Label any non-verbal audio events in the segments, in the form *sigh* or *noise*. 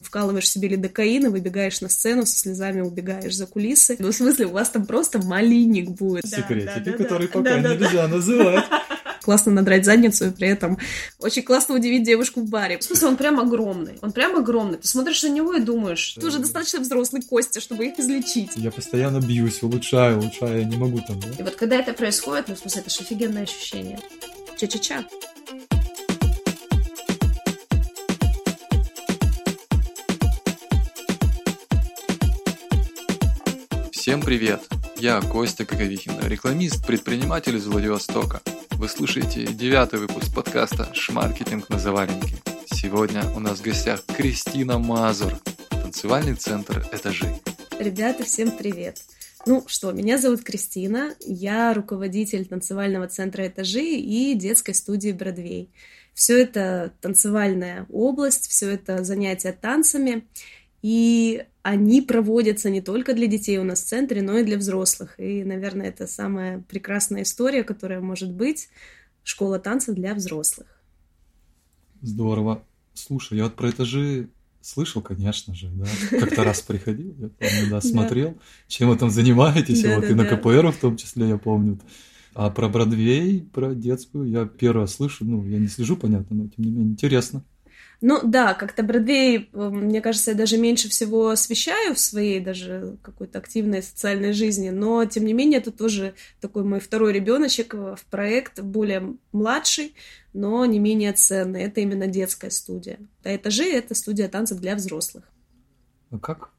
вкалываешь себе лидокаин и выбегаешь на сцену, со слезами убегаешь за кулисы. Ну, в смысле, у вас там просто малиник будет. Секретики, да, да, которые да, пока да, нельзя да. называть. *laughs* Классно надрать задницу и при этом очень классно удивить девушку в баре. В смысле, он прям огромный. Он прям огромный. Ты смотришь на него и думаешь, ты уже достаточно взрослый Костя, чтобы их излечить. Я постоянно бьюсь, улучшаю, улучшаю, я не могу там, да? И вот когда это происходит, ну, в смысле, это же офигенное ощущение. Ча-ча-ча. Привет! Я Костя Коковихин, рекламист, предприниматель из Владивостока. Вы слушаете девятый выпуск подкаста «Шмаркетинг на заваленке». Сегодня у нас в гостях Кристина Мазур, танцевальный центр «Этажи». Ребята, всем привет! Ну что, меня зовут Кристина, я руководитель танцевального центра «Этажи» и детской студии «Бродвей». Все это танцевальная область, все это занятия танцами – и они проводятся не только для детей у нас в центре, но и для взрослых. И, наверное, это самая прекрасная история, которая может быть школа танцев для взрослых. Здорово. Слушай, я вот про этажи слышал, конечно же, да. Как-то раз приходил, я помню, да, смотрел, чем вы там занимаетесь, вот и на КПР в том числе, я помню. А про Бродвей, про детскую я первое слышу, ну, я не слежу, понятно, но тем не менее интересно. Ну да, как-то Бродвей, э, мне кажется, я даже меньше всего освещаю в своей даже какой-то активной социальной жизни, но тем не менее это тоже такой мой второй ребеночек в проект, более младший, но не менее ценный. Это именно детская студия. А этажи — это студия танцев для взрослых. А как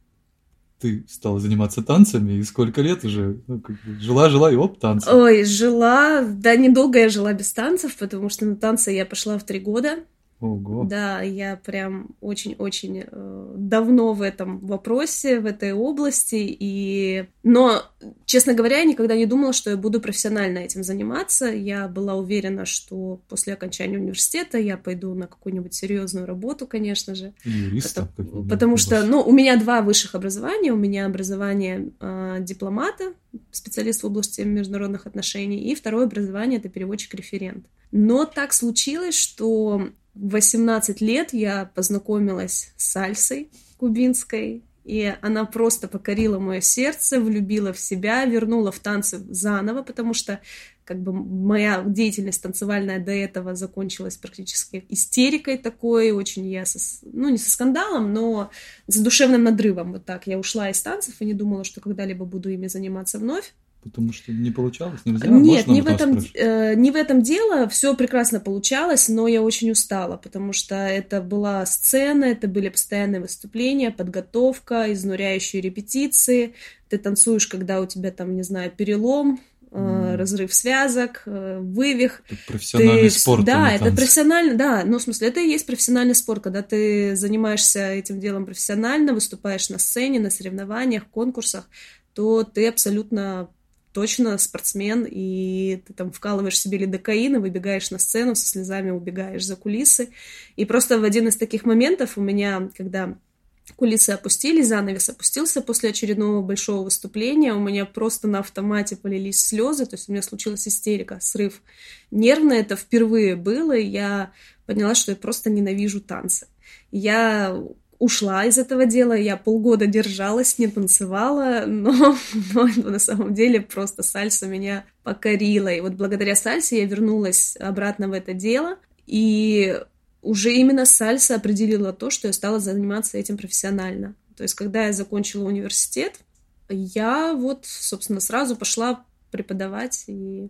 ты стала заниматься танцами и сколько лет уже? Ну, как бы, жила, жила и оп, танцы. Ой, жила, да, недолго я жила без танцев, потому что на танцы я пошла в три года. Ого. Да, я прям очень-очень э, давно в этом вопросе, в этой области, и... Но, честно говоря, я никогда не думала, что я буду профессионально этим заниматься. Я была уверена, что после окончания университета я пойду на какую-нибудь серьезную работу, конечно же. Юриста? Потому, потому что, ну, у меня два высших образования. У меня образование э, дипломата, специалист в области международных отношений, и второе образование — это переводчик-референт. Но так случилось, что в 18 лет я познакомилась с сальсой кубинской, и она просто покорила мое сердце, влюбила в себя, вернула в танцы заново, потому что как бы моя деятельность танцевальная до этого закончилась практически истерикой такой, очень я, со, ну не со скандалом, но с душевным надрывом, вот так. Я ушла из танцев и не думала, что когда-либо буду ими заниматься вновь. Потому что не получалось, нельзя. Нет, не в этом, э, не в этом дело. Все прекрасно получалось, но я очень устала, потому что это была сцена, это были постоянные выступления, подготовка, изнуряющие репетиции. Ты танцуешь, когда у тебя там, не знаю, перелом, mm. разрыв связок, э, вывих. Это профессиональный ты, спорт. Да, а это танцы. профессионально, да, ну, в смысле, это и есть профессиональный спорт, когда ты занимаешься этим делом профессионально, выступаешь на сцене, на соревнованиях, конкурсах, то ты абсолютно точно спортсмен, и ты там вкалываешь себе лидокаин и выбегаешь на сцену, со слезами убегаешь за кулисы. И просто в один из таких моментов у меня, когда кулисы опустились, занавес опустился после очередного большого выступления, у меня просто на автомате полились слезы, то есть у меня случилась истерика, срыв. Нервно это впервые было, и я поняла, что я просто ненавижу танцы. Я ушла из этого дела, я полгода держалась, не танцевала, но, *laughs* но на самом деле просто сальса меня покорила. И вот благодаря сальсе я вернулась обратно в это дело, и уже именно сальса определила то, что я стала заниматься этим профессионально. То есть, когда я закончила университет, я вот, собственно, сразу пошла преподавать и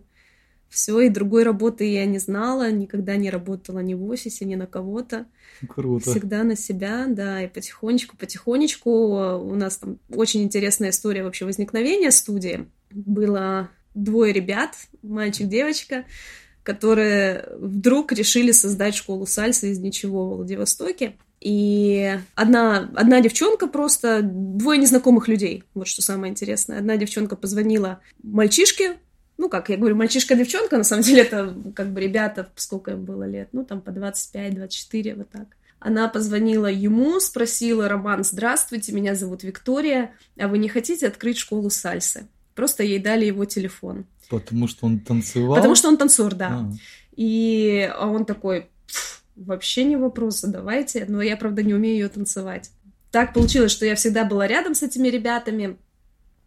все, и другой работы я не знала, никогда не работала ни в офисе, ни на кого-то. Круто. Всегда на себя, да, и потихонечку, потихонечку у нас там очень интересная история вообще возникновения студии. Было двое ребят, мальчик-девочка, которые вдруг решили создать школу сальсы из ничего в Владивостоке. И одна, одна девчонка просто, двое незнакомых людей, вот что самое интересное. Одна девчонка позвонила мальчишке, ну, как я говорю, мальчишка-девчонка, на самом *laughs* деле это как бы ребята, сколько им было лет, ну, там по 25-24, вот так. Она позвонила ему, спросила, Роман, здравствуйте, меня зовут Виктория, а вы не хотите открыть школу сальсы? Просто ей дали его телефон. Потому что он танцевал? Потому что он танцор, да. А. И а он такой, вообще не вопрос, давайте. Но я, правда, не умею ее танцевать. так получилось, что я всегда была рядом с этими ребятами,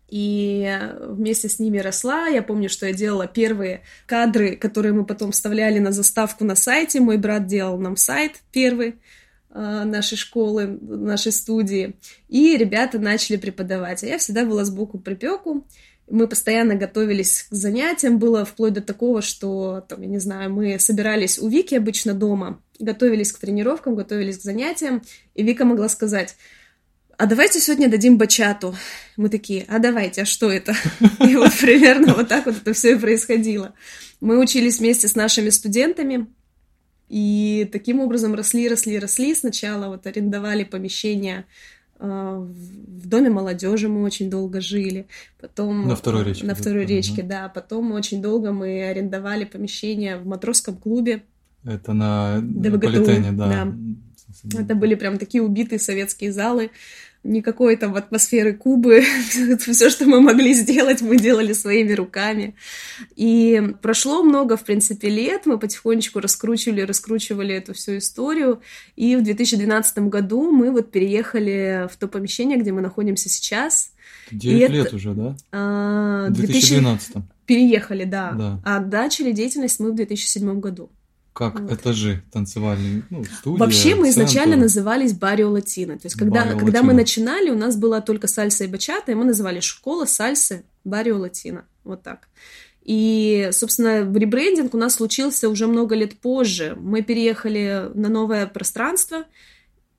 и вместе с ними росла. Я помню, что я делала первые кадры, которые мы потом вставляли на заставку на сайте. Мой брат делал нам сайт первый э, нашей школы, нашей студии. И ребята начали преподавать. А я всегда была сбоку припеку. Мы постоянно готовились к занятиям. Было вплоть до такого, что, там, я не знаю, мы собирались у Вики обычно дома, готовились к тренировкам, готовились к занятиям. И Вика могла сказать, а давайте сегодня дадим бачату. Мы такие, а давайте, а что это? И вот примерно вот так вот это все и происходило. Мы учились вместе с нашими студентами, и таким образом росли, росли, росли. Сначала вот арендовали помещение а, в доме молодежи мы очень долго жили, потом на второй речке, на второй речке, да, потом очень долго мы арендовали помещение в матросском клубе. Это на ДВГТУ, Политене, да. да. Это были прям такие убитые советские залы, никакой там атмосферы Кубы. *laughs* Все, что мы могли сделать, мы делали своими руками. И прошло много, в принципе, лет. Мы потихонечку раскручивали, раскручивали эту всю историю. И в 2012 году мы вот переехали в то помещение, где мы находимся сейчас. 9 лет это... уже, да? А, в 2012. Переехали, да. да. А начали деятельность мы в 2007 году. Как вот. этажи танцевальные, ну, студия, Вообще мы центр. изначально назывались Барио Латино. То есть когда, когда мы начинали, у нас была только сальса и бачата, и мы называли школа сальсы Барио Латино. Вот так. И, собственно, ребрендинг у нас случился уже много лет позже. Мы переехали на новое пространство,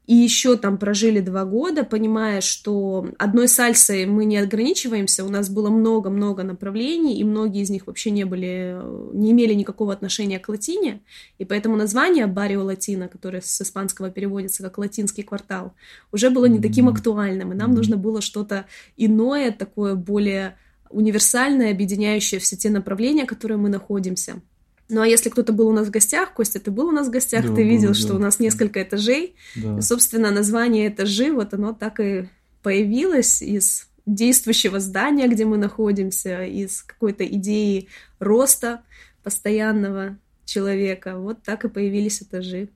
и еще там прожили два года, понимая, что одной сальсой мы не ограничиваемся, у нас было много-много направлений, и многие из них вообще не были, не имели никакого отношения к латине, и поэтому название Барио Латино, которое с испанского переводится как латинский квартал, уже было не таким актуальным, и нам нужно было что-то иное, такое более универсальное, объединяющее все те направления, которые мы находимся. Ну а если кто-то был у нас в гостях, Костя, ты был у нас в гостях, да, ты видел, был, что да. у нас несколько этажей. Да. И, собственно, название этажи, вот оно так и появилось из действующего здания, где мы находимся, из какой-то идеи роста постоянного человека. Вот так и появились этажи.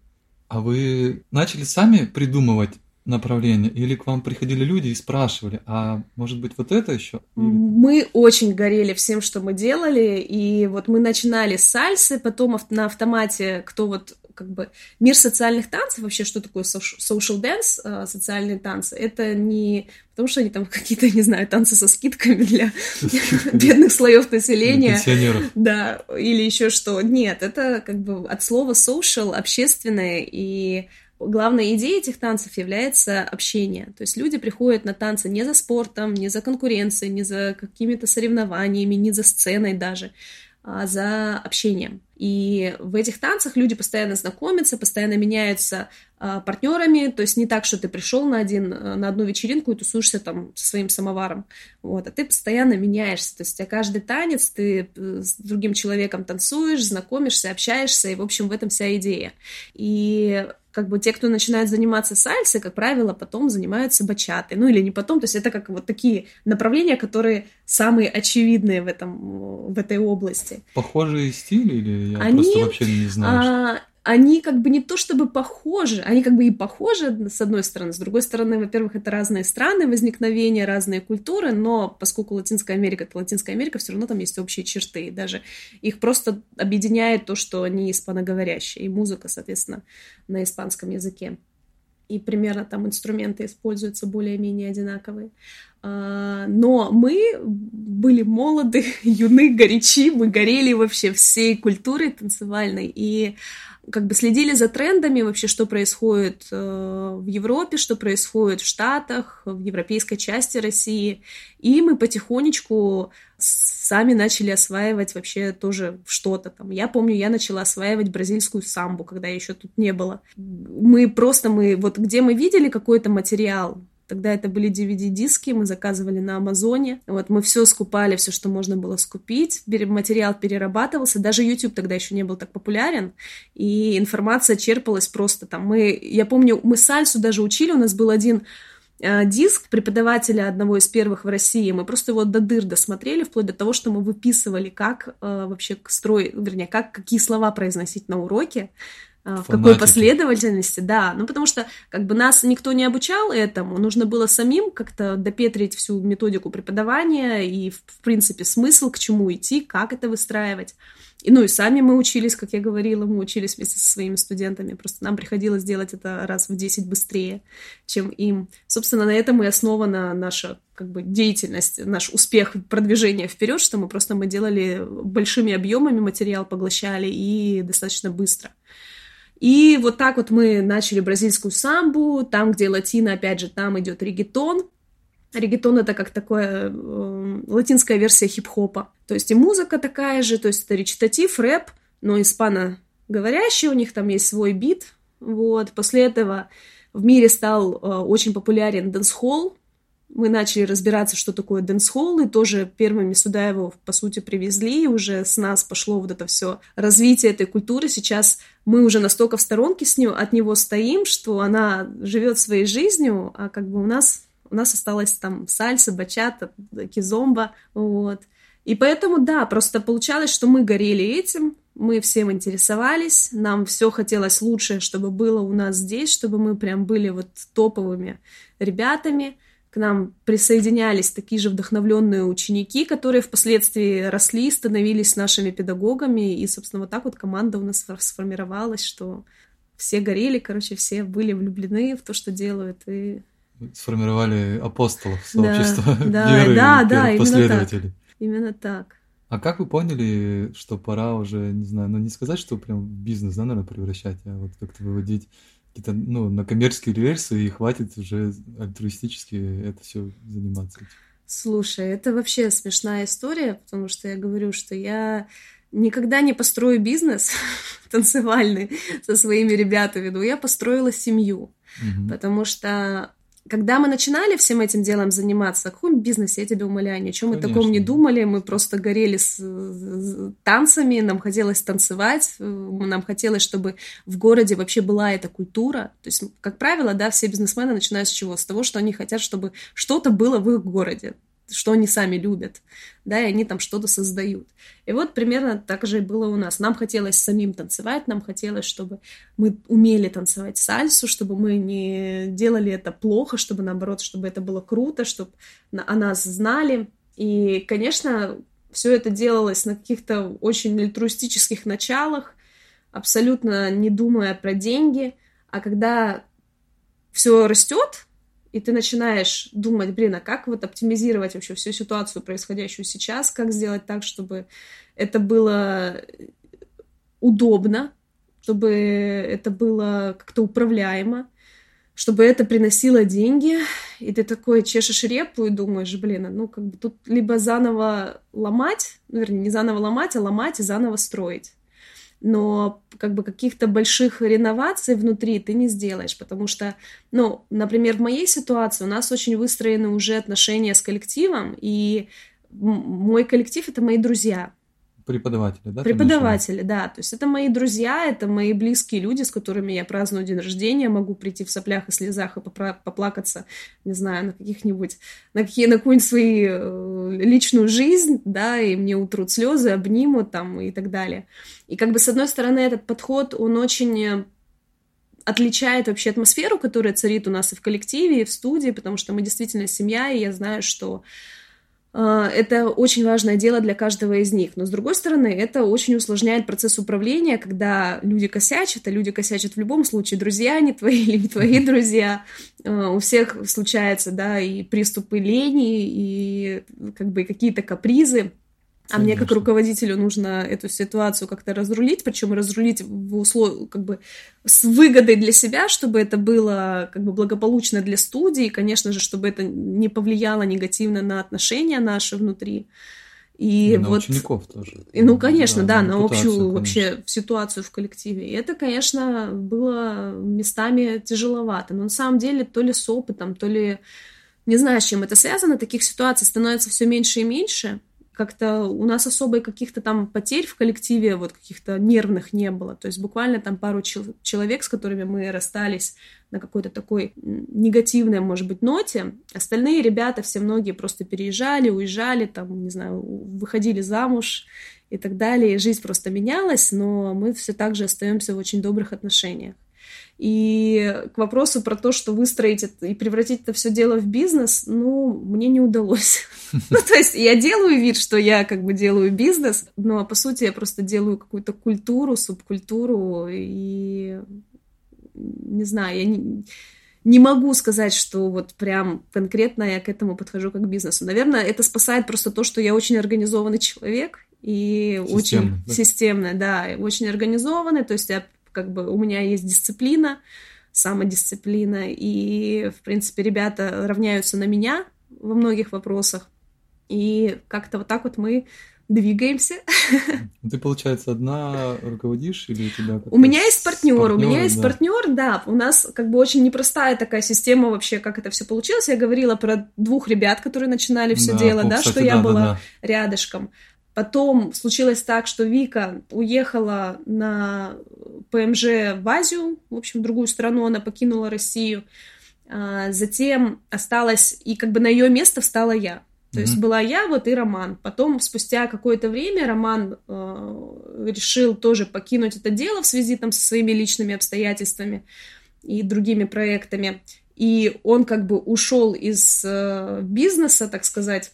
А вы начали сами придумывать направление? Или к вам приходили люди и спрашивали, а может быть вот это еще? Мы очень горели всем, что мы делали, и вот мы начинали с сальсы, потом на автомате, кто вот как бы мир социальных танцев, вообще что такое social dance, а, социальные танцы, это не потому, что они там *laughs* какие-то, не знаю, танцы со скидками для *laughs* бедных слоев населения. Пенсионеров. Да, или еще что. Нет, это как бы от слова social, общественное, и главной идеей этих танцев является общение. То есть люди приходят на танцы не за спортом, не за конкуренцией, не за какими-то соревнованиями, не за сценой даже, а за общением. И в этих танцах люди постоянно знакомятся, постоянно меняются а, партнерами. То есть не так, что ты пришел на, один, на одну вечеринку и тусуешься там со своим самоваром. Вот, а ты постоянно меняешься. То есть у тебя каждый танец, ты э, с другим человеком танцуешь, знакомишься, общаешься. И, в общем, в этом вся идея. И как бы те, кто начинает заниматься сальсой, как правило, потом занимаются бачатой. Ну или не потом, то есть это как вот такие направления, которые самые очевидные в, этом, в этой области. Похожие стили или я Они, просто вообще не знаю? А, они как бы не то чтобы похожи, они как бы и похожи с одной стороны, с другой стороны, во-первых, это разные страны возникновения, разные культуры, но поскольку Латинская Америка это Латинская Америка, все равно там есть общие черты, и даже их просто объединяет то, что они испаноговорящие, и музыка, соответственно, на испанском языке. И примерно там инструменты используются более-менее одинаковые. А, но мы были молоды, *laughs* юны, горячи, мы горели вообще всей культурой танцевальной, и как бы следили за трендами вообще, что происходит э, в Европе, что происходит в Штатах, в европейской части России. И мы потихонечку сами начали осваивать вообще тоже что-то там. Я помню, я начала осваивать бразильскую самбу, когда еще тут не было. Мы просто, мы вот где мы видели какой-то материал, Тогда это были DVD-диски, мы заказывали на Амазоне. Вот мы все скупали, все, что можно было скупить. Материал перерабатывался. Даже YouTube тогда еще не был так популярен. И информация черпалась просто там. Мы, я помню, мы сальсу даже учили. У нас был один диск преподавателя одного из первых в России. Мы просто его до дыр досмотрели, вплоть до того, что мы выписывали, как э, вообще строй, вернее, как, какие слова произносить на уроке а, в какой последовательности, да. Ну, потому что как бы нас никто не обучал этому, нужно было самим как-то допетрить всю методику преподавания и, в принципе, смысл, к чему идти, как это выстраивать. И, ну и сами мы учились, как я говорила, мы учились вместе со своими студентами, просто нам приходилось делать это раз в 10 быстрее, чем им. Собственно, на этом и основана наша как бы деятельность, наш успех продвижения вперед, что мы просто мы делали большими объемами материал, поглощали и достаточно быстро. И вот так вот мы начали бразильскую самбу, там, где латина, опять же, там идет регетон. Регетон это как такое э, латинская версия хип-хопа. То есть и музыка такая же, то есть это речитатив, рэп, но испаноговорящий, у них там есть свой бит. Вот. После этого в мире стал э, очень популярен дэнс-холл, мы начали разбираться, что такое дэнс-холл, и тоже первыми сюда его, по сути, привезли, и уже с нас пошло вот это все развитие этой культуры. Сейчас мы уже настолько в сторонке с нее, от него стоим, что она живет своей жизнью, а как бы у нас, у нас осталось там сальса, бачата, кизомба, вот. И поэтому, да, просто получалось, что мы горели этим, мы всем интересовались, нам все хотелось лучшее, чтобы было у нас здесь, чтобы мы прям были вот топовыми ребятами – к нам присоединялись такие же вдохновленные ученики, которые впоследствии росли, становились нашими педагогами, и, собственно, вот так вот команда у нас сформировалась, что все горели, короче, все были влюблены в то, что делают, и сформировали апостолов сообщества да, *laughs* веры да, да, последователей. Именно так. Именно так. А как вы поняли, что пора уже, не знаю, ну не сказать, что прям бизнес, да, наверное, превращать, а вот как-то выводить какие-то, ну, на коммерческие рельсы, и хватит уже альтруистически это все заниматься. Слушай, это вообще смешная история, потому что я говорю, что я никогда не построю бизнес *laughs* танцевальный со своими ребятами, но я построила семью, угу. потому что когда мы начинали всем этим делом заниматься, о каком бизнесе, я тебя умоляю, ни о чем мы таком не думали, мы просто горели с, с танцами, нам хотелось танцевать, нам хотелось, чтобы в городе вообще была эта культура. То есть, как правило, да, все бизнесмены начинают с чего? С того, что они хотят, чтобы что-то было в их городе что они сами любят, да, и они там что-то создают. И вот примерно так же и было у нас. Нам хотелось самим танцевать, нам хотелось, чтобы мы умели танцевать сальсу, чтобы мы не делали это плохо, чтобы наоборот, чтобы это было круто, чтобы о нас знали. И, конечно, все это делалось на каких-то очень альтруистических началах, абсолютно не думая про деньги. А когда все растет, и ты начинаешь думать, блин, а как вот оптимизировать вообще всю ситуацию, происходящую сейчас, как сделать так, чтобы это было удобно, чтобы это было как-то управляемо, чтобы это приносило деньги, и ты такой чешешь репу и думаешь, блин, ну как бы тут либо заново ломать, ну, вернее, не заново ломать, а ломать и заново строить но как бы каких-то больших реноваций внутри ты не сделаешь, потому что, ну, например, в моей ситуации у нас очень выстроены уже отношения с коллективом, и мой коллектив — это мои друзья, Преподаватели, да? Преподаватели, да. То есть это мои друзья, это мои близкие люди, с которыми я праздную день рождения, могу прийти в соплях и слезах и поплакаться, не знаю, на каких-нибудь, на какие, на какую-нибудь свою э, личную жизнь, да, и мне утрут слезы, обнимут там и так далее. И как бы с одной стороны этот подход, он очень отличает вообще атмосферу, которая царит у нас и в коллективе, и в студии, потому что мы действительно семья, и я знаю, что это очень важное дело для каждого из них. Но, с другой стороны, это очень усложняет процесс управления, когда люди косячат, а люди косячат в любом случае, друзья они твои или не твои *laughs* друзья. А, у всех случается, да, и приступы лени, и как бы какие-то капризы. А мне как руководителю нужно эту ситуацию как-то разрулить, причем разрулить в услов... как бы с выгодой для себя, чтобы это было как бы благополучно для студии, и, конечно же, чтобы это не повлияло негативно на отношения наши внутри. И, и вот... на учеников тоже. И, ну, конечно, да, да на, на общую конечно. вообще ситуацию в коллективе. И это, конечно, было местами тяжеловато. Но на самом деле то ли с опытом, то ли не знаю, с чем это связано, таких ситуаций становится все меньше и меньше как-то у нас особо каких-то там потерь в коллективе, вот каких-то нервных не было. То есть буквально там пару чел- человек, с которыми мы расстались на какой-то такой негативной, может быть, ноте. Остальные ребята, все многие просто переезжали, уезжали, там, не знаю, выходили замуж и так далее. И жизнь просто менялась, но мы все так же остаемся в очень добрых отношениях. И к вопросу про то, что выстроить это и превратить это все дело в бизнес, ну, мне не удалось. *laughs* Ну, то есть я делаю вид, что я как бы делаю бизнес, но по сути я просто делаю какую-то культуру, субкультуру, и не знаю, я не, не могу сказать, что вот прям конкретно я к этому подхожу как к бизнесу. Наверное, это спасает просто то, что я очень организованный человек и Системный, очень да? системный, да, очень организованный, то есть я как бы у меня есть дисциплина, самодисциплина, и, в принципе, ребята равняются на меня во многих вопросах, и как-то вот так вот мы двигаемся. Ты, получается, одна руководишь или у тебя? У меня есть партнер, у меня есть да. партнер, да. У нас как бы очень непростая такая система вообще, как это все получилось. Я говорила про двух ребят, которые начинали все да, дело, да, кстати, что я да, была да, да. рядышком. Потом случилось так, что Вика уехала на ПМЖ в Азию, в общем, в другую страну, она покинула Россию. А, затем осталась, и как бы на ее место встала я. То mm-hmm. есть была я, вот и Роман. Потом, спустя какое-то время, Роман э, решил тоже покинуть это дело в связи там со своими личными обстоятельствами и другими проектами. И он как бы ушел из э, бизнеса, так сказать,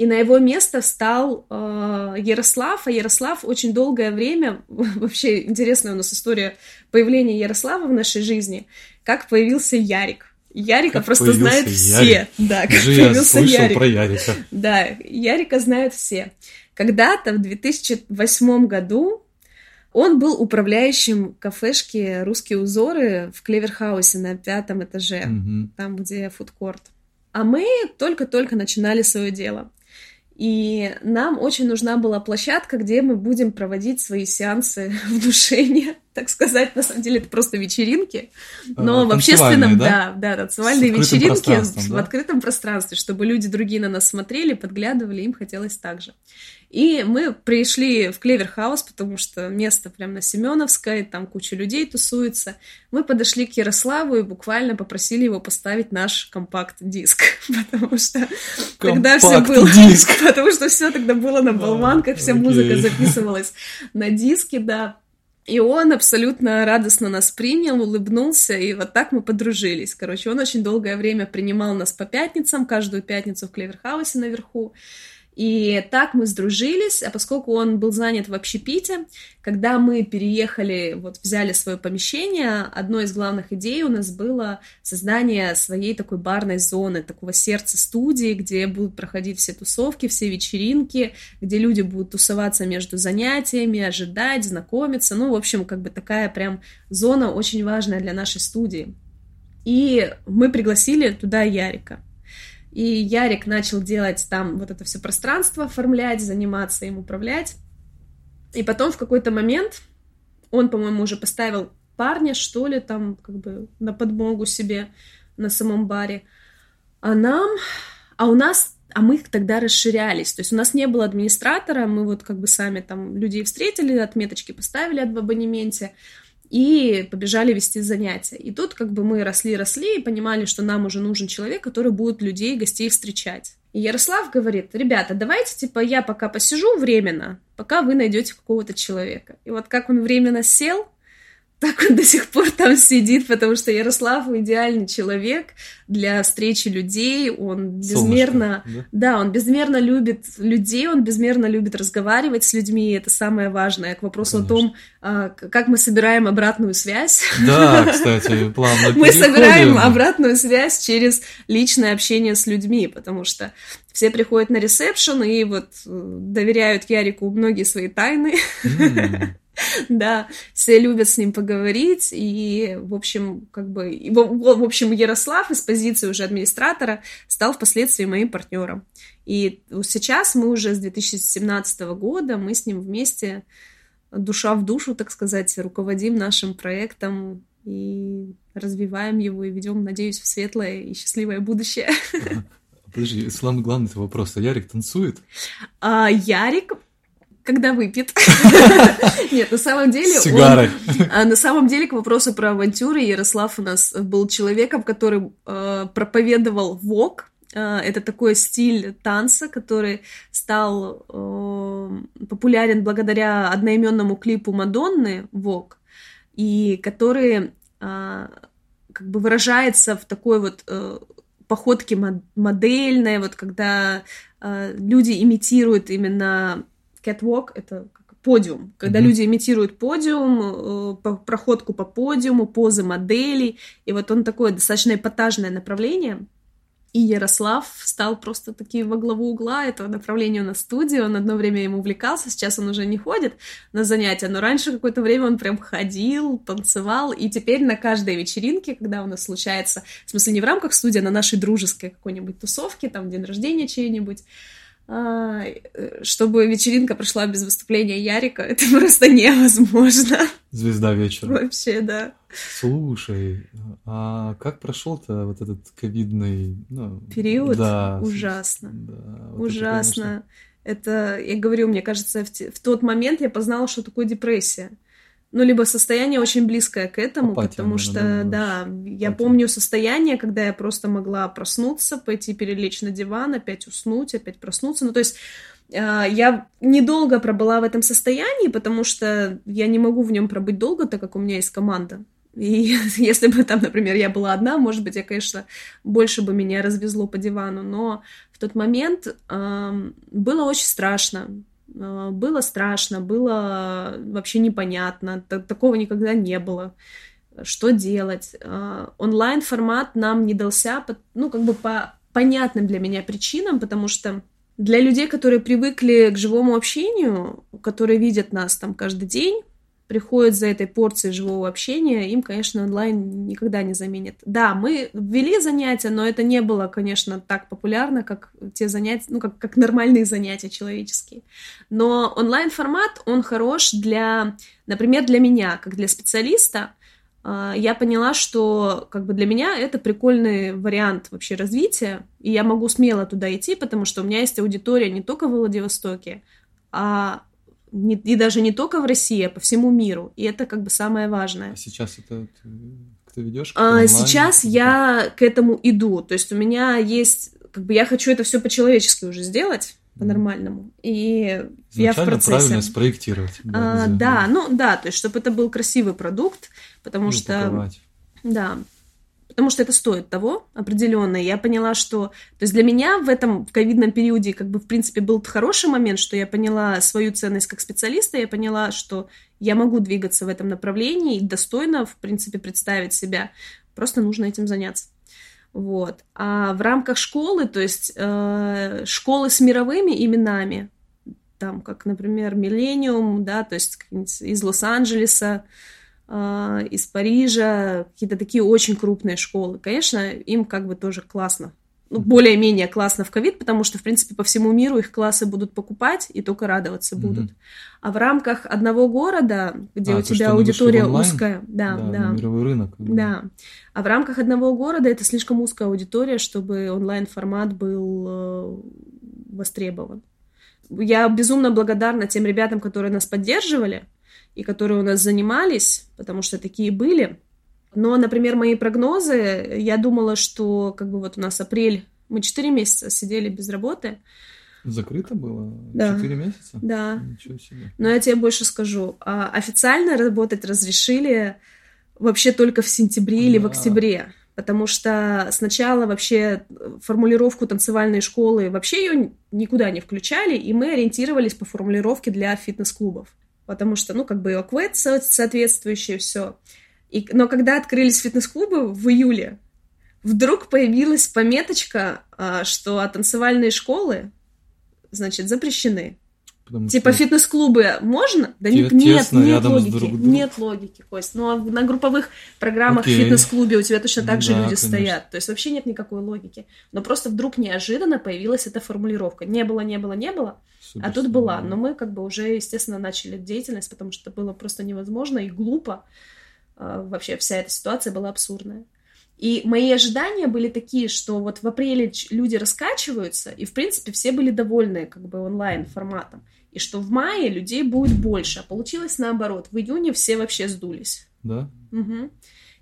и на его место встал э, Ярослав, а Ярослав очень долгое время, *laughs* вообще интересная у нас история появления Ярослава в нашей жизни, как появился Ярик. Ярика как просто знают Ярик. все. Да, как Даже появился я Ярик. про Ярика. Да, Ярика знают все. Когда-то в 2008 году он был управляющим кафешки «Русские узоры» в Клеверхаусе на пятом этаже, угу. там, где фудкорт. А мы только-только начинали свое дело. И нам очень нужна была площадка, где мы будем проводить свои сеансы *laughs* внушения, так сказать. На самом деле это просто вечеринки, а, но в общественном, да, да, да танцевальные вечеринки в да? открытом пространстве, чтобы люди другие на нас смотрели, подглядывали, им хотелось так же. И мы пришли в Клеверхаус, потому что место прямо на Семеновской, там куча людей тусуется. Мы подошли к Ярославу и буквально попросили его поставить наш компакт-диск, *laughs* потому что тогда все было... *laughs* Потому что все тогда было на болванках, вся музыка записывалась на диске, да. И он абсолютно радостно нас принял, улыбнулся, и вот так мы подружились. Короче, он очень долгое время принимал нас по пятницам, каждую пятницу в Клеверхаусе наверху. И так мы сдружились, а поскольку он был занят в общепите, когда мы переехали, вот взяли свое помещение, одной из главных идей у нас было создание своей такой барной зоны, такого сердца студии, где будут проходить все тусовки, все вечеринки, где люди будут тусоваться между занятиями, ожидать, знакомиться. Ну, в общем, как бы такая прям зона очень важная для нашей студии. И мы пригласили туда Ярика. И Ярик начал делать там вот это все пространство, оформлять, заниматься им управлять. И потом в какой-то момент он, по-моему, уже поставил парня, что ли, там как бы на подмогу себе на самом баре. А нам... А у нас... А мы тогда расширялись. То есть у нас не было администратора, мы вот как бы сами там людей встретили, отметочки поставили в абонементе и побежали вести занятия. И тут как бы мы росли-росли и понимали, что нам уже нужен человек, который будет людей, гостей встречать. И Ярослав говорит, ребята, давайте, типа, я пока посижу временно, пока вы найдете какого-то человека. И вот как он временно сел, так он до сих пор там сидит, потому что Ярослав идеальный человек для встречи людей, он безмерно, Солнышко, да? да, он безмерно любит людей, он безмерно любит разговаривать с людьми, это самое важное, к вопросу Конечно. о том, а, как мы собираем обратную связь. Да, *laughs* кстати, плавно Мы собираем обратную связь через личное общение с людьми, потому что все приходят на ресепшн и вот э, доверяют Ярику многие свои тайны. *laughs* Да, все любят с ним поговорить, и, в общем, как бы, в, общем, Ярослав из позиции уже администратора стал впоследствии моим партнером. И сейчас мы уже с 2017 года, мы с ним вместе душа в душу, так сказать, руководим нашим проектом и развиваем его и ведем, надеюсь, в светлое и счастливое будущее. Подожди, самый главный вопрос. А Ярик танцует? А, Ярик когда выпьет. *laughs* Нет, на самом деле... Сигары. А, на самом деле, к вопросу про авантюры, Ярослав у нас был человеком, который э, проповедовал ВОК, Это такой стиль танца, который стал популярен благодаря одноименному клипу Мадонны «Вок», и который как бы выражается в такой вот походке модельной, вот когда люди имитируют именно catwalk, это подиум, когда mm-hmm. люди имитируют подиум, э, проходку по подиуму, позы моделей, и вот он такое достаточно эпатажное направление. И Ярослав стал просто таки во главу угла этого направления на студии. Он одно время им увлекался, сейчас он уже не ходит на занятия, но раньше какое-то время он прям ходил, танцевал, и теперь на каждой вечеринке, когда у нас случается, в смысле не в рамках студии, а на нашей дружеской какой-нибудь тусовке, там день рождения чей-нибудь, чтобы вечеринка прошла без выступления Ярика, *laughs* это просто невозможно. Звезда вечера. Вообще, да. Слушай, а как прошел-то вот этот ковидный ну, период? Да. Ужасно. Да, вот Ужасно. Это, это, я говорю, мне кажется, в, в тот момент я познала, что такое депрессия ну, либо состояние очень близкое к этому, Апатия, потому что, да, я Апатия. помню состояние, когда я просто могла проснуться, пойти перелечь на диван, опять уснуть, опять проснуться. Ну, то есть э, я недолго пробыла в этом состоянии, потому что я не могу в нем пробыть долго, так как у меня есть команда. И *laughs* если бы там, например, я была одна, может быть, я, конечно, больше бы меня развезло по дивану, но в тот момент э, было очень страшно. А, было страшно, было вообще непонятно, такого никогда не было. Что делать? А, онлайн-формат нам не дался, ну, как бы по понятным для меня причинам, потому что для людей, которые привыкли к живому общению, которые видят нас там каждый день, приходят за этой порцией живого общения, им, конечно, онлайн никогда не заменит. Да, мы ввели занятия, но это не было, конечно, так популярно, как те занятия, ну, как, как нормальные занятия человеческие. Но онлайн-формат, он хорош для, например, для меня, как для специалиста, а, я поняла, что как бы для меня это прикольный вариант вообще развития, и я могу смело туда идти, потому что у меня есть аудитория не только в Владивостоке, а не, и даже не только в России, а по всему миру. И это как бы самое важное. А сейчас это ты, ты ведешь? А, сейчас я к этому иду. То есть у меня есть, как бы я хочу это все по-человечески уже сделать по-нормальному. И я в процессе. правильно спроектировать. Да, а, да, ну да, то есть чтобы это был красивый продукт, потому и что... Упаковать. Да, потому что это стоит того определенно. Я поняла, что... То есть для меня в этом ковидном периоде как бы в принципе был хороший момент, что я поняла свою ценность как специалиста, я поняла, что я могу двигаться в этом направлении и достойно, в принципе, представить себя. Просто нужно этим заняться. Вот. А в рамках школы, то есть э, школы с мировыми именами, там, как, например, Millennium, да, то есть из Лос-Анджелеса, а, из Парижа, какие-то такие очень крупные школы. Конечно, им как бы тоже классно. Ну, более-менее классно в ковид, потому что, в принципе, по всему миру их классы будут покупать и только радоваться mm-hmm. будут. А в рамках одного города, где а, у тебя аудитория узкая, да, да, да, мировой рынок, да. А в рамках одного города это слишком узкая аудитория, чтобы онлайн-формат был э, востребован. Я безумно благодарна тем ребятам, которые нас поддерживали, и которые у нас занимались, потому что такие были. Но, например, мои прогнозы, я думала, что как бы вот у нас апрель, мы 4 месяца сидели без работы. Закрыто было? Да. 4 месяца? Да. Ничего себе. Но я тебе больше скажу. А официально работать разрешили вообще только в сентябре да. или в октябре. Потому что сначала вообще формулировку танцевальной школы вообще ее никуда не включали, и мы ориентировались по формулировке для фитнес-клубов потому что, ну, как бы и ОКВЭД соответствующее все. И, но когда открылись фитнес-клубы в июле, вдруг появилась пометочка, а, что танцевальные школы, значит, запрещены. Потому типа что... фитнес-клубы можно? Да нет, нет, нет логики. Друг нет логики, Кость. Ну, а на групповых программах Окей. в фитнес-клубе у тебя точно так же да, люди конечно. стоят. То есть вообще нет никакой логики. Но просто вдруг неожиданно появилась эта формулировка. Не было, не было, не было. Супер, а тут была. Но мы как бы уже, естественно, начали деятельность, потому что было просто невозможно и глупо. А, вообще вся эта ситуация была абсурдная. И мои ожидания были такие, что вот в апреле люди раскачиваются, и, в принципе, все были довольны как бы онлайн-форматом и что в мае людей будет больше. А получилось наоборот. В июне все вообще сдулись. Да? Угу.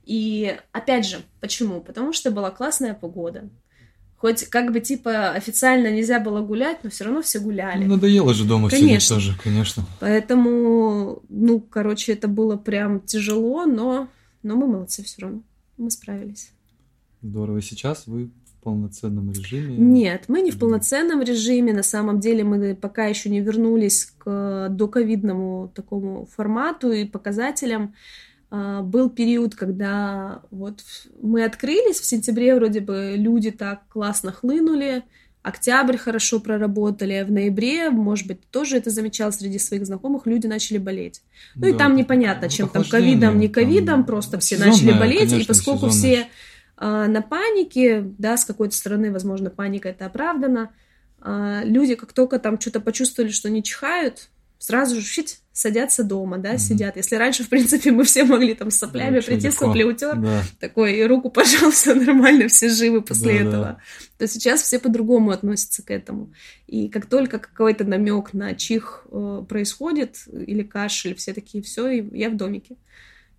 И опять же, почему? Потому что была классная погода. Хоть как бы типа официально нельзя было гулять, но все равно все гуляли. Ну, надоело же дома конечно. сидеть тоже, конечно. Поэтому, ну, короче, это было прям тяжело, но, но мы молодцы все равно. Мы справились. Здорово. Сейчас вы в полноценном режиме? Нет, мы не в полноценном режиме. На самом деле мы пока еще не вернулись к доковидному такому формату и показателям. А, был период, когда вот мы открылись в сентябре, вроде бы люди так классно хлынули, октябрь хорошо проработали, а в ноябре, может быть, тоже это замечал среди своих знакомых, люди начали болеть. Ну да, и там непонятно, чем там ковидом, не ковидом, просто все начали болеть, конечно, и поскольку сезонная. все на панике, да, с какой-то стороны, возможно, паника это оправдана, а, люди как только там что-то почувствовали, что не чихают, сразу же шить, садятся дома, да, mm-hmm. сидят. Если раньше, в принципе, *laughs* мы все могли там с соплями да, прийти, сопли утер, да. такой, и руку *laughs* пожал, все нормально, все живы после да, этого. Да. То сейчас все по-другому относятся к этому. И как только какой-то намек на чих э, происходит, или кашель, все такие, все, я в домике.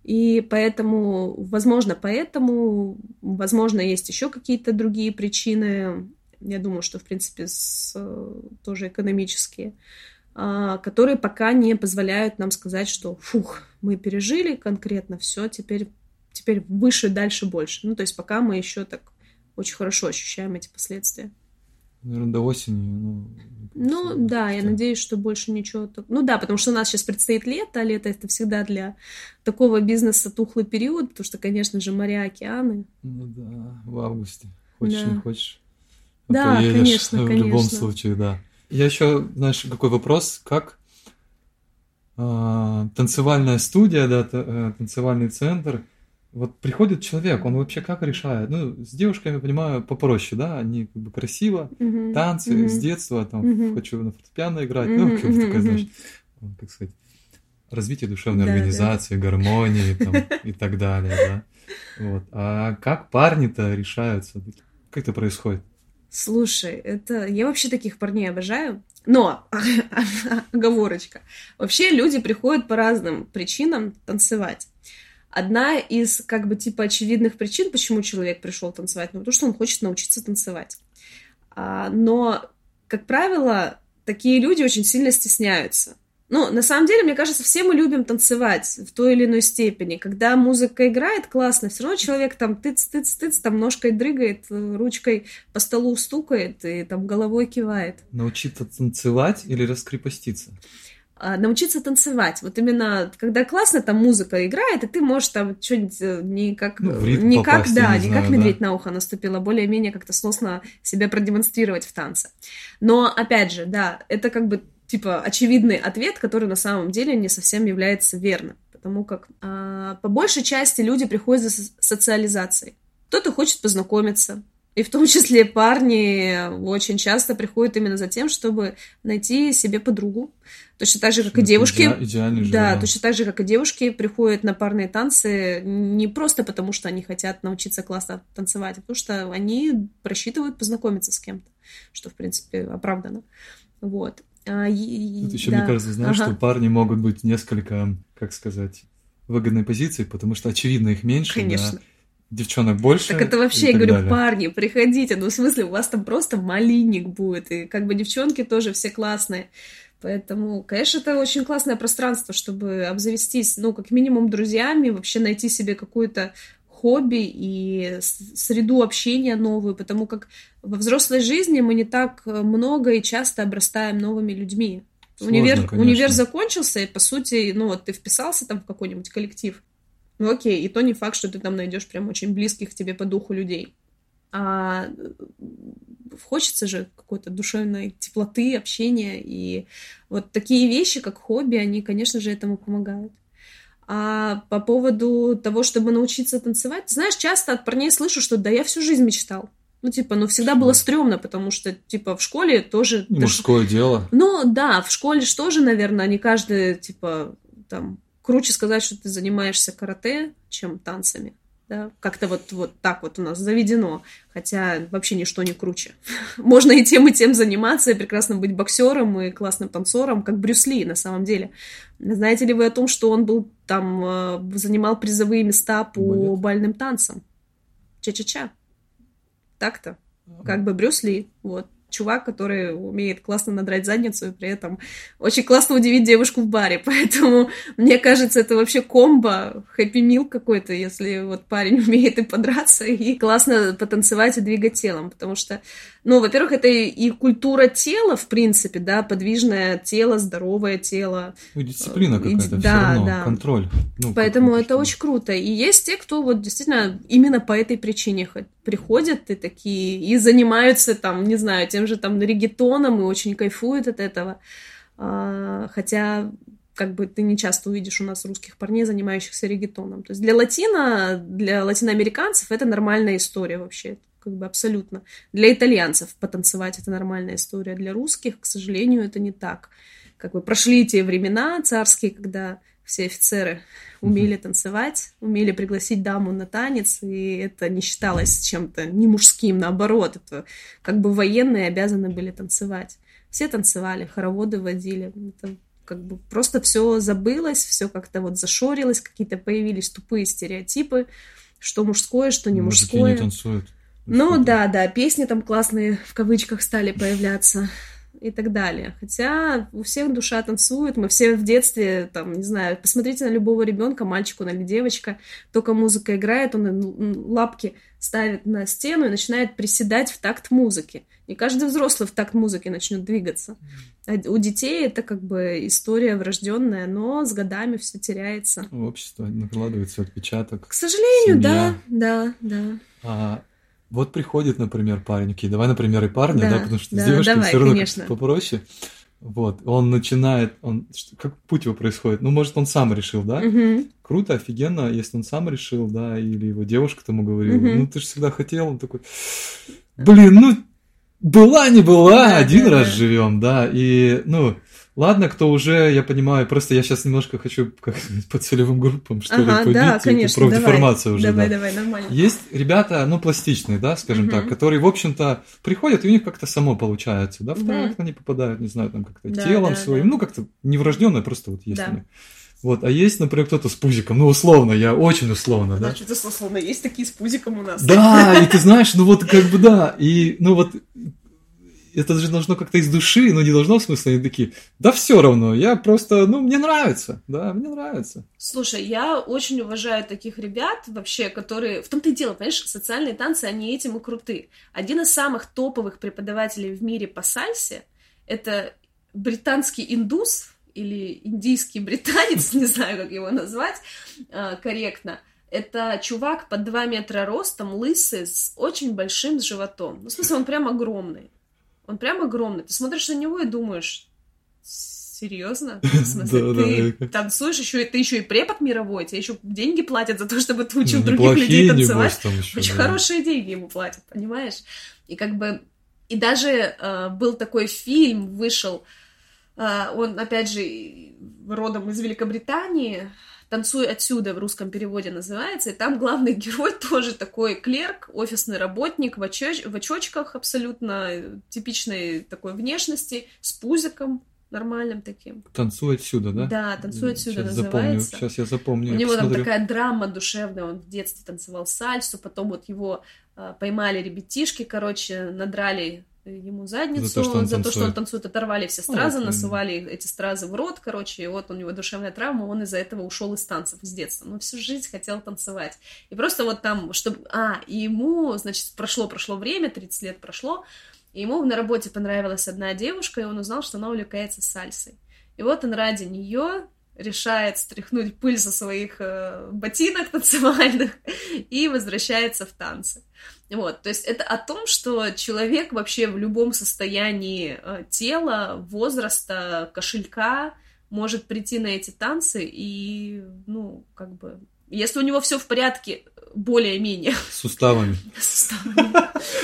И поэтому, возможно, поэтому, возможно, есть еще какие-то другие причины. Я думаю, что, в принципе, с, тоже экономические. А, которые пока не позволяют нам сказать, что фух, мы пережили конкретно все, теперь, теперь выше, дальше, больше. Ну, то есть пока мы еще так очень хорошо ощущаем эти последствия. Наверное, до осени. Ну, ну да, я надеюсь, что больше ничего. Ну да, потому что у нас сейчас предстоит лето, а лето это всегда для такого бизнеса тухлый период, потому что, конечно же, моря, океаны. Ну да, в августе. Хочешь, да. не хочешь. А да, конечно, *laughs* в конечно. любом случае, да. Я еще, знаешь, какой вопрос, как э, танцевальная студия, да, э, танцевальный центр, вот приходит человек, он вообще как решает? Ну, с девушками, понимаю, попроще, да, они как бы красиво, uh-huh. танцы uh-huh. с детства, там, uh-huh. хочу на фортепиано играть, uh-huh. ну, как бы такое, знаешь, как сказать, развитие душевной да, организации, да. гармонии там, *laughs* и так далее, да. Вот. А как парни-то решаются? Как это происходит? Слушай, это... Я вообще таких парней обожаю. Но, *laughs* оговорочка, вообще люди приходят по разным причинам танцевать. Одна из, как бы, типа, очевидных причин, почему человек пришел танцевать, ну, потому что он хочет научиться танцевать. А, но, как правило, такие люди очень сильно стесняются. Ну, на самом деле, мне кажется, все мы любим танцевать в той или иной степени. Когда музыка играет классно, все равно человек там тыц-тыц-тыц, там ножкой дрыгает, ручкой по столу стукает и там головой кивает. Научиться танцевать или раскрепоститься? А, научиться танцевать. Вот именно, когда классно там музыка играет, и ты можешь там что-нибудь э, не как, ну, не как, да, не, не знаю, медведь да. на ухо наступила, более-менее как-то сносно себя продемонстрировать в танце. Но, опять же, да, это как бы типа очевидный ответ, который на самом деле не совсем является верным. Потому как а, по большей части люди приходят за социализацией. Кто-то хочет познакомиться, и в том числе парни очень часто приходят именно за тем, чтобы найти себе подругу. Точно так же, как и девушки. Иде- идеальный же, да, да, точно так же, как и девушки приходят на парные танцы не просто потому, что они хотят научиться классно танцевать, а потому что они просчитывают познакомиться с кем-то, что, в принципе, оправдано. Вот. А, и, Тут еще, да. мне кажется, знаешь, ага. что парни могут быть несколько, как сказать, выгодной позиции, потому что, очевидно, их меньше. Конечно. Да? Девчонок больше. Так это вообще, я говорю, далее. парни, приходите. Ну, в смысле, у вас там просто малинник будет. И как бы девчонки тоже все классные. Поэтому, конечно, это очень классное пространство, чтобы обзавестись, ну, как минимум, друзьями, вообще найти себе какую-то хобби и среду общения новую, потому как во взрослой жизни мы не так много и часто обрастаем новыми людьми. Сложно, универ, универ закончился, и по сути, ну вот ты вписался там в какой-нибудь коллектив. Ну окей, и то не факт, что ты там найдешь прям очень близких тебе по духу людей. А хочется же какой-то душевной теплоты, общения. И вот такие вещи, как хобби, они, конечно же, этому помогают. А по поводу того, чтобы научиться танцевать, знаешь, часто от парней слышу, что да, я всю жизнь мечтал. Ну, типа, ну, всегда было стрёмно, потому что, типа, в школе тоже... Мужское ты... дело. Ну, да, в школе же тоже, наверное, не каждый, типа, там, круче сказать, что ты занимаешься карате, чем танцами да, как-то вот, вот так вот у нас заведено, хотя вообще ничто не круче. *laughs* Можно и тем, и тем заниматься, и прекрасно быть боксером и классным танцором, как Брюс Ли на самом деле. Знаете ли вы о том, что он был там, э, занимал призовые места по Балет. бальным танцам? Ча-ча-ча. Так-то. как бы Брюс Ли, вот чувак, который умеет классно надрать задницу и при этом очень классно удивить девушку в баре. *laughs* Поэтому, мне кажется, это вообще комбо, хэппи-мил какой-то, если вот парень *laughs* умеет и подраться, и классно потанцевать и двигать телом. Потому что, ну, во-первых, это и культура тела, в принципе, да, подвижное тело, здоровое тело. И дисциплина какая-то, и, да, равно, да. контроль. Ну, Поэтому это очень круто. И есть те, кто вот действительно именно по этой причине приходят и такие, и занимаются там, не знаю, тем же там регетоном и очень кайфуют от этого. А, хотя как бы ты не часто увидишь у нас русских парней, занимающихся регетоном. То есть для латино, для латиноамериканцев это нормальная история вообще, как бы абсолютно. Для итальянцев потанцевать это нормальная история, для русских, к сожалению, это не так. Как бы прошли те времена царские, когда все офицеры умели танцевать, умели пригласить даму на танец, и это не считалось чем-то не мужским, наоборот, это как бы военные обязаны были танцевать. Все танцевали, хороводы водили, это как бы просто все забылось, все как-то вот зашорилось, какие-то появились тупые стереотипы, что мужское, что не Мужики мужское. не танцуют. Ну да, да, песни там классные в кавычках стали появляться и так далее. Хотя у всех душа танцует, мы все в детстве, там, не знаю, посмотрите на любого ребенка, мальчик он или девочка, только музыка играет, он лапки ставит на стену и начинает приседать в такт музыки. И каждый взрослый в такт музыки начнет двигаться. А у детей это как бы история врожденная, но с годами все теряется. Общество накладывается отпечаток. К сожалению, семья. да, да, да. А вот приходит, например, парень, окей, давай, например, и парня, да, да потому что да, с девушкой все равно конечно. попроще. Вот, он начинает, он, как путь его происходит? Ну, может, он сам решил, да? Угу. Круто, офигенно, если он сам решил, да, или его девушка тому говорила, угу. ну, ты же всегда хотел, он такой, блин, ну, была не была, да, один да, раз да. живем, да, и, ну, Ладно, кто уже, я понимаю, просто я сейчас немножко хочу как *laughs* по целевым группам, что ага, ли, да, конечно, про деформацию уже. Давай, да. давай, нормально. Есть ребята, ну, пластичные, да, скажем угу. так, которые, в общем-то, приходят, и у них как-то само получается, да, в угу. они попадают, не знаю, там как-то да, телом да, своим, да. ну, как-то неврожденное, просто вот есть да. у них. Вот, а есть, например, кто-то с пузиком, ну, условно, я очень условно, да. Да, что-то условно, есть такие с пузиком у нас. Да, и ты знаешь, ну, вот как бы, да, и, ну, вот это же должно как-то из души, но не должно в смысле, они такие, да все равно, я просто, ну, мне нравится, да, мне нравится. Слушай, я очень уважаю таких ребят вообще, которые, в том-то и дело, понимаешь, социальные танцы, они этим и круты. Один из самых топовых преподавателей в мире по сальсе, это британский индус, или индийский британец, *laughs* не знаю, как его назвать а, корректно, это чувак под 2 метра ростом, лысый, с очень большим животом. Ну, в смысле, он прям огромный. Он прям огромный. Ты смотришь на него и думаешь, серьезно? *laughs* В смысле, ты танцуешь, еще, ты еще и препод мировой, тебе еще деньги платят за то, чтобы ты учил других людей танцевать. Очень хорошие деньги ему платят, понимаешь? И как бы, и даже э, был такой фильм, вышел, э, он, опять же, родом из Великобритании, «Танцуй отсюда» в русском переводе называется, и там главный *laughs* герой тоже такой клерк, офисный работник в, очоч... в очочках абсолютно типичной такой внешности, с пузиком, нормальным таким. Танцуй отсюда, да? Да, танцуй отсюда Сейчас называется. Запомню. Сейчас я запомню. У я него посмотрю. там такая драма душевная, он в детстве танцевал сальсу, потом вот его э, поймали ребятишки, короче, надрали ему задницу за то, что он, за то, что он танцует, оторвали все стразы, Ой, насували эти стразы в рот, короче, и вот у него душевная травма, он из-за этого ушел из танцев с детства. Но всю жизнь хотел танцевать. И просто вот там, чтобы... А, и ему, значит, прошло-прошло время, 30 лет прошло, и ему на работе понравилась одна девушка, и он узнал, что она увлекается сальсой. И вот он ради нее решает стряхнуть пыль со своих э, ботинок танцевальных *laughs* и возвращается в танцы. Вот, то есть это о том, что человек вообще в любом состоянии э, тела, возраста, кошелька может прийти на эти танцы и, ну, как бы, если у него все в порядке, более-менее. *laughs* Суставами. С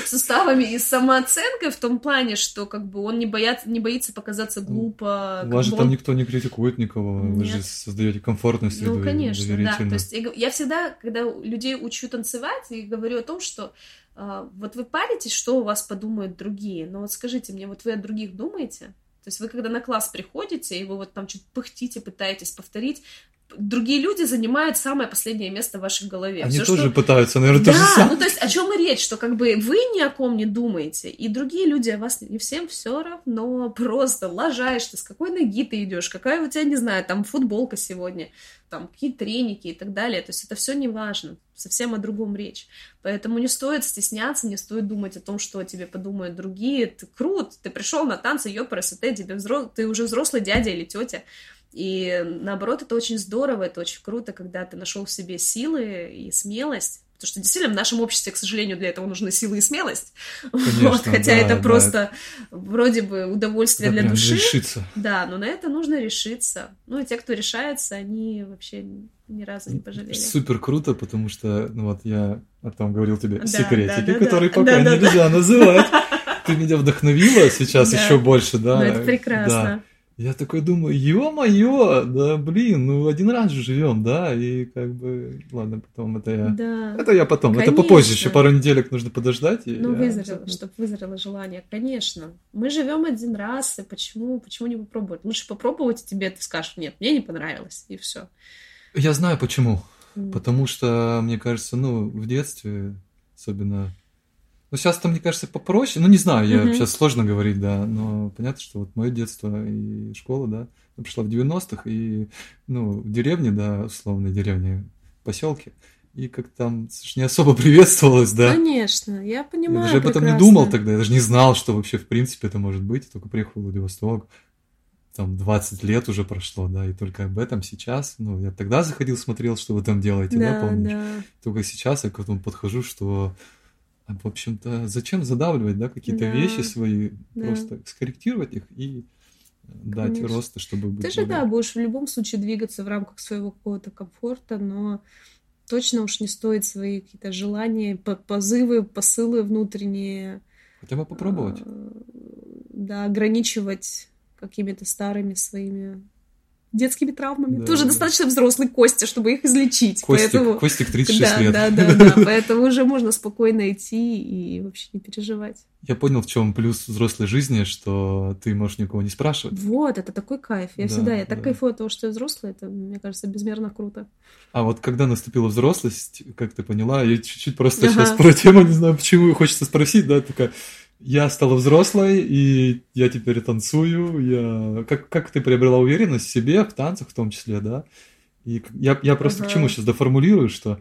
суставами и самооценкой в том плане, что как бы он не, боят, не боится показаться глупо. У вас же там никто не критикует никого, вы же создаете комфортную среду. Ну, конечно, да. То есть я всегда, когда людей учу танцевать, и говорю о том, что а, вот вы паритесь, что у вас подумают другие, но вот скажите мне, вот вы о других думаете? То есть вы когда на класс приходите, и вы вот там что-то пыхтите, пытаетесь повторить, другие люди занимают самое последнее место в вашей голове. Они Всё, тоже что... пытаются, наверное, да, то же самое. ну то есть о чем и речь, что как бы вы ни о ком не думаете, и другие люди о вас не всем все равно, просто лажаешь ты, с какой ноги ты идешь, какая у тебя, не знаю, там футболка сегодня, там какие треники и так далее, то есть это все не важно, совсем о другом речь. Поэтому не стоит стесняться, не стоит думать о том, что о тебе подумают другие. Ты крут, ты пришел на танцы, ёпрст, ты, тебе взрос... ты уже взрослый дядя или тетя, и наоборот, это очень здорово, это очень круто, когда ты нашел в себе силы и смелость. Потому что действительно в нашем обществе, к сожалению, для этого нужны силы и смелость. *laughs* Конечно, вот, хотя да, это да. просто вроде бы удовольствие да, для души. Решиться. Да, но на это нужно решиться. Ну и те, кто решается, они вообще ни разу не пожалели. Супер круто, потому что, ну вот я о том говорил тебе да, секретики, да, да, которые да, пока да, нельзя да. называть. Ты меня вдохновила сейчас *laughs* да. еще больше, да. Ну, это прекрасно. Да. Я такой думаю, ё-моё, да блин, ну один раз же живем, да, и как бы, ладно, потом это я, да. это я потом, конечно. это попозже, еще пару неделек нужно подождать. И ну, я... вызрело, чтобы вызрело желание, конечно. Мы живем один раз, и почему, почему не попробовать? Лучше попробовать, и тебе ты скажешь, нет, мне не понравилось, и все. Я знаю почему, mm. потому что, мне кажется, ну, в детстве, особенно ну, сейчас там, мне кажется, попроще. Ну, не знаю, я mm-hmm. сейчас сложно говорить, да, но понятно, что вот мое детство и школа, да, пришла в 90-х, и, ну, в деревне, да, условной деревне, поселке, и как там не особо *laughs* приветствовалось, да. Конечно, я понимаю. Я даже об этом не думал тогда, я даже не знал, что вообще в принципе это может быть. Я только приехал в Владивосток, там 20 лет уже прошло, да, и только об этом сейчас, ну, я тогда заходил, смотрел, что вы там делаете, да, да помнишь? Да. Только сейчас я к этому подхожу, что в общем-то, зачем задавливать, да, какие-то да. вещи свои, да. просто скорректировать их и э, дать Конечно. роста, чтобы быть. Ты же, да, будешь в любом случае двигаться в рамках своего какого-то комфорта, но точно уж не стоит свои какие-то желания, позывы, посылы внутренние. Хотя бы попробовать. А, да, ограничивать какими-то старыми своими детскими травмами. Да, Тоже да. достаточно взрослый Костя, чтобы их излечить. Костик, поэтому... Костик 36 да, лет. Да, да, *laughs* да, поэтому уже можно спокойно идти и вообще не переживать. Я понял, в чем плюс взрослой жизни, что ты можешь никого не спрашивать. Вот, это такой кайф. Я да, всегда, я так да. кайфую от того, что я взрослая, это, мне кажется, безмерно круто. А вот когда наступила взрослость, как ты поняла, я чуть-чуть просто ага. сейчас про тему, не знаю, почему хочется спросить, да, такая, я стала взрослой, и я теперь танцую. Я... Как, как ты приобрела уверенность в себе, в танцах в том числе, да? И я, я просто uh-huh. к чему сейчас доформулирую, что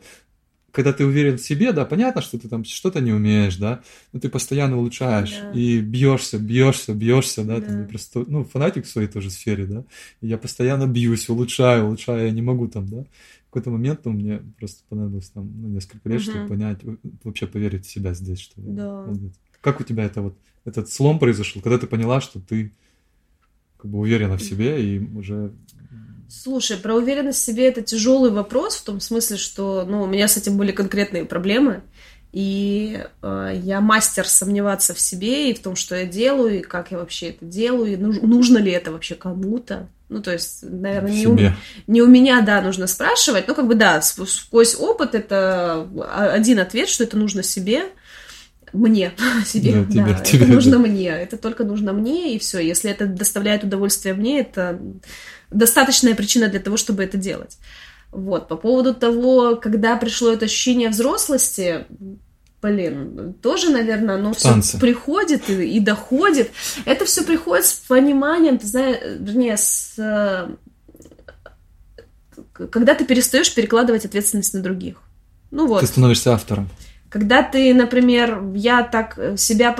когда ты уверен в себе, да, понятно, что ты там что-то не умеешь, да, но ты постоянно улучшаешь да. и бьешься, бьешься, бьешься, да, да. ты просто, ну, фанатик в своей тоже сфере, да, и я постоянно бьюсь, улучшаю, улучшаю, я не могу там, да, в какой-то момент ну, мне просто понадобилось там ну, несколько лет, угу. чтобы понять, вообще поверить в себя здесь, что да. молодец. Как у тебя это вот, этот слом произошел, когда ты поняла, что ты как бы уверена в себе и уже... Слушай, про уверенность в себе это тяжелый вопрос, в том смысле, что ну, у меня с этим были конкретные проблемы, и э, я мастер сомневаться в себе и в том, что я делаю, и как я вообще это делаю, и нуж, нужно ли это вообще кому-то. Ну, то есть, наверное, не у, не у меня, да, нужно спрашивать. Ну, как бы, да, сквозь опыт это один ответ, что это нужно себе мне, *laughs* себе, да, тебе, да, тебе, это нужно да. мне, это только нужно мне, и все. Если это доставляет удовольствие мне, это достаточная причина для того, чтобы это делать. Вот, по поводу того, когда пришло это ощущение взрослости, блин, тоже, наверное, оно все приходит и, и доходит. Это все приходит с пониманием, ты знаешь, вернее, с когда ты перестаешь перекладывать ответственность на других. Ну вот. Ты становишься автором. Когда ты, например, я так э, себя,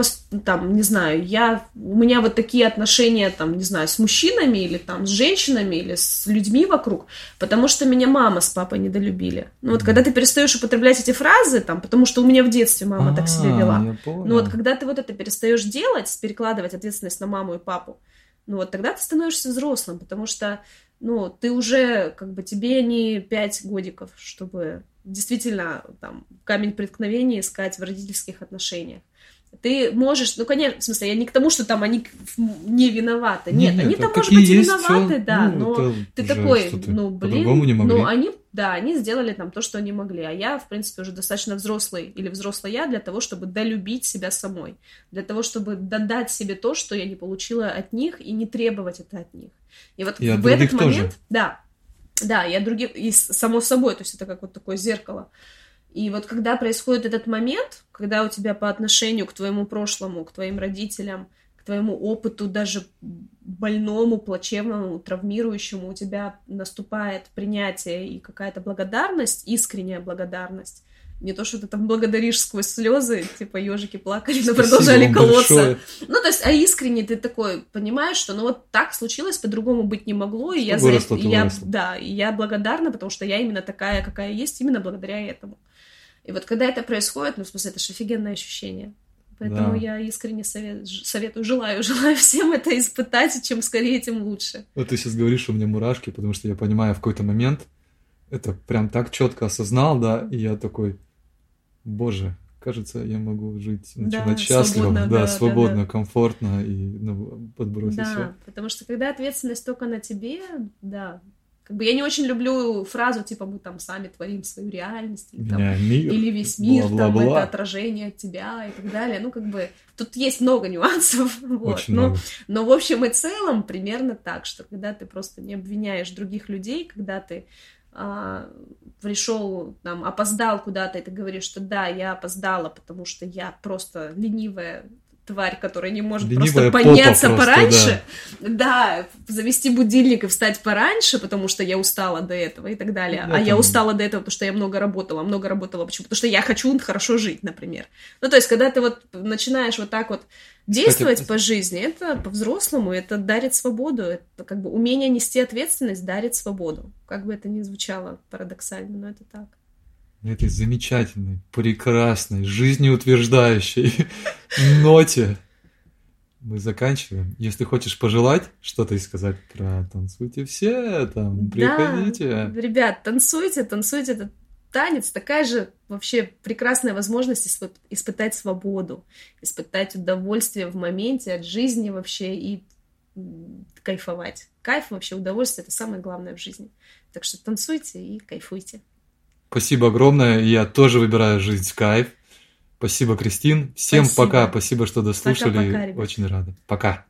там, не знаю, я, у меня вот такие отношения, там, не знаю, с мужчинами или там с женщинами или с людьми вокруг, потому что меня мама с папой недолюбили. Ну вот, когда ты перестаешь употреблять эти фразы, там, потому что у меня в детстве мама так себя а, вела. Ну вот, когда ты вот это перестаешь делать, перекладывать ответственность на маму и папу, ну вот тогда ты становишься взрослым, потому что, ну, ты уже, как бы, тебе не пять годиков, чтобы действительно там камень преткновения искать в родительских отношениях. Ты можешь, ну, конечно, в смысле, я не к тому, что там они не виноваты. Нет, нет они там, может быть, и виноваты, все, да, ну, но ты такой, ну, блин, не могли. ну, они, да, они сделали там то, что они могли, а я, в принципе, уже достаточно взрослый или взрослая я для того, чтобы долюбить себя самой, для того, чтобы додать себе то, что я не получила от них, и не требовать это от них. И вот и в этот момент, тоже. да, Да, я других, и само собой, то есть это как вот такое зеркало. И вот когда происходит этот момент, когда у тебя по отношению к твоему прошлому, к твоим родителям, к твоему опыту, даже больному, плачевному, травмирующему, у тебя наступает принятие и какая-то благодарность, искренняя благодарность, не то, что ты там благодаришь сквозь слезы, типа ежики плакали, но продолжали колоться. Большое. Ну, то есть, а искренне ты такой понимаешь, что ну вот так случилось, по-другому быть не могло, и я, за это, я да, и я благодарна, потому что я именно такая, какая есть, именно благодаря этому. И вот когда это происходит, ну, в смысле, это же офигенное ощущение. Поэтому да. я искренне совет, советую, желаю, *laughs* желаю всем это испытать, и чем скорее, тем лучше. Вот ты сейчас говоришь, у меня мурашки, потому что я понимаю, в какой-то момент это прям так четко осознал, да, и я такой, боже, кажется, я могу жить, начинать да, счастливо, да, да, свободно, да, да. комфортно и ну, подбросить да, все. потому что когда ответственность только на тебе, да, как бы я не очень люблю фразу типа мы там сами творим свою реальность или, там, мир, или весь мир бла -бла -бла. там это отражение от тебя и так далее. Ну как бы тут есть много нюансов, *laughs* вот. Очень но, много. но в общем и целом примерно так, что когда ты просто не обвиняешь других людей, когда ты а, пришел, там, опоздал куда-то, и ты говоришь, что да, я опоздала, потому что я просто ленивая тварь, которая не может Ленивая просто подняться просто, пораньше, да. да, завести будильник и встать пораньше, потому что я устала до этого и так далее. Я а я устала до этого, потому что я много работала, много работала почему? Потому что я хочу хорошо жить, например. Ну, то есть, когда ты вот начинаешь вот так вот действовать Кстати, по жизни, это по-взрослому, это дарит свободу, это как бы умение нести ответственность дарит свободу. Как бы это ни звучало парадоксально, но это так этой замечательной, прекрасной, жизнеутверждающей *laughs* ноте мы заканчиваем. Если хочешь пожелать что-то и сказать про танцуйте все, там, приходите. Да, ребят, танцуйте, танцуйте этот танец такая же вообще прекрасная возможность испытать свободу, испытать удовольствие в моменте от жизни вообще и кайфовать. Кайф вообще, удовольствие — это самое главное в жизни. Так что танцуйте и кайфуйте. Спасибо огромное. Я тоже выбираю жизнь в кайф. Спасибо, Кристин. Всем Спасибо. пока. Спасибо, что дослушали. Пока, пока, Очень рада. Пока.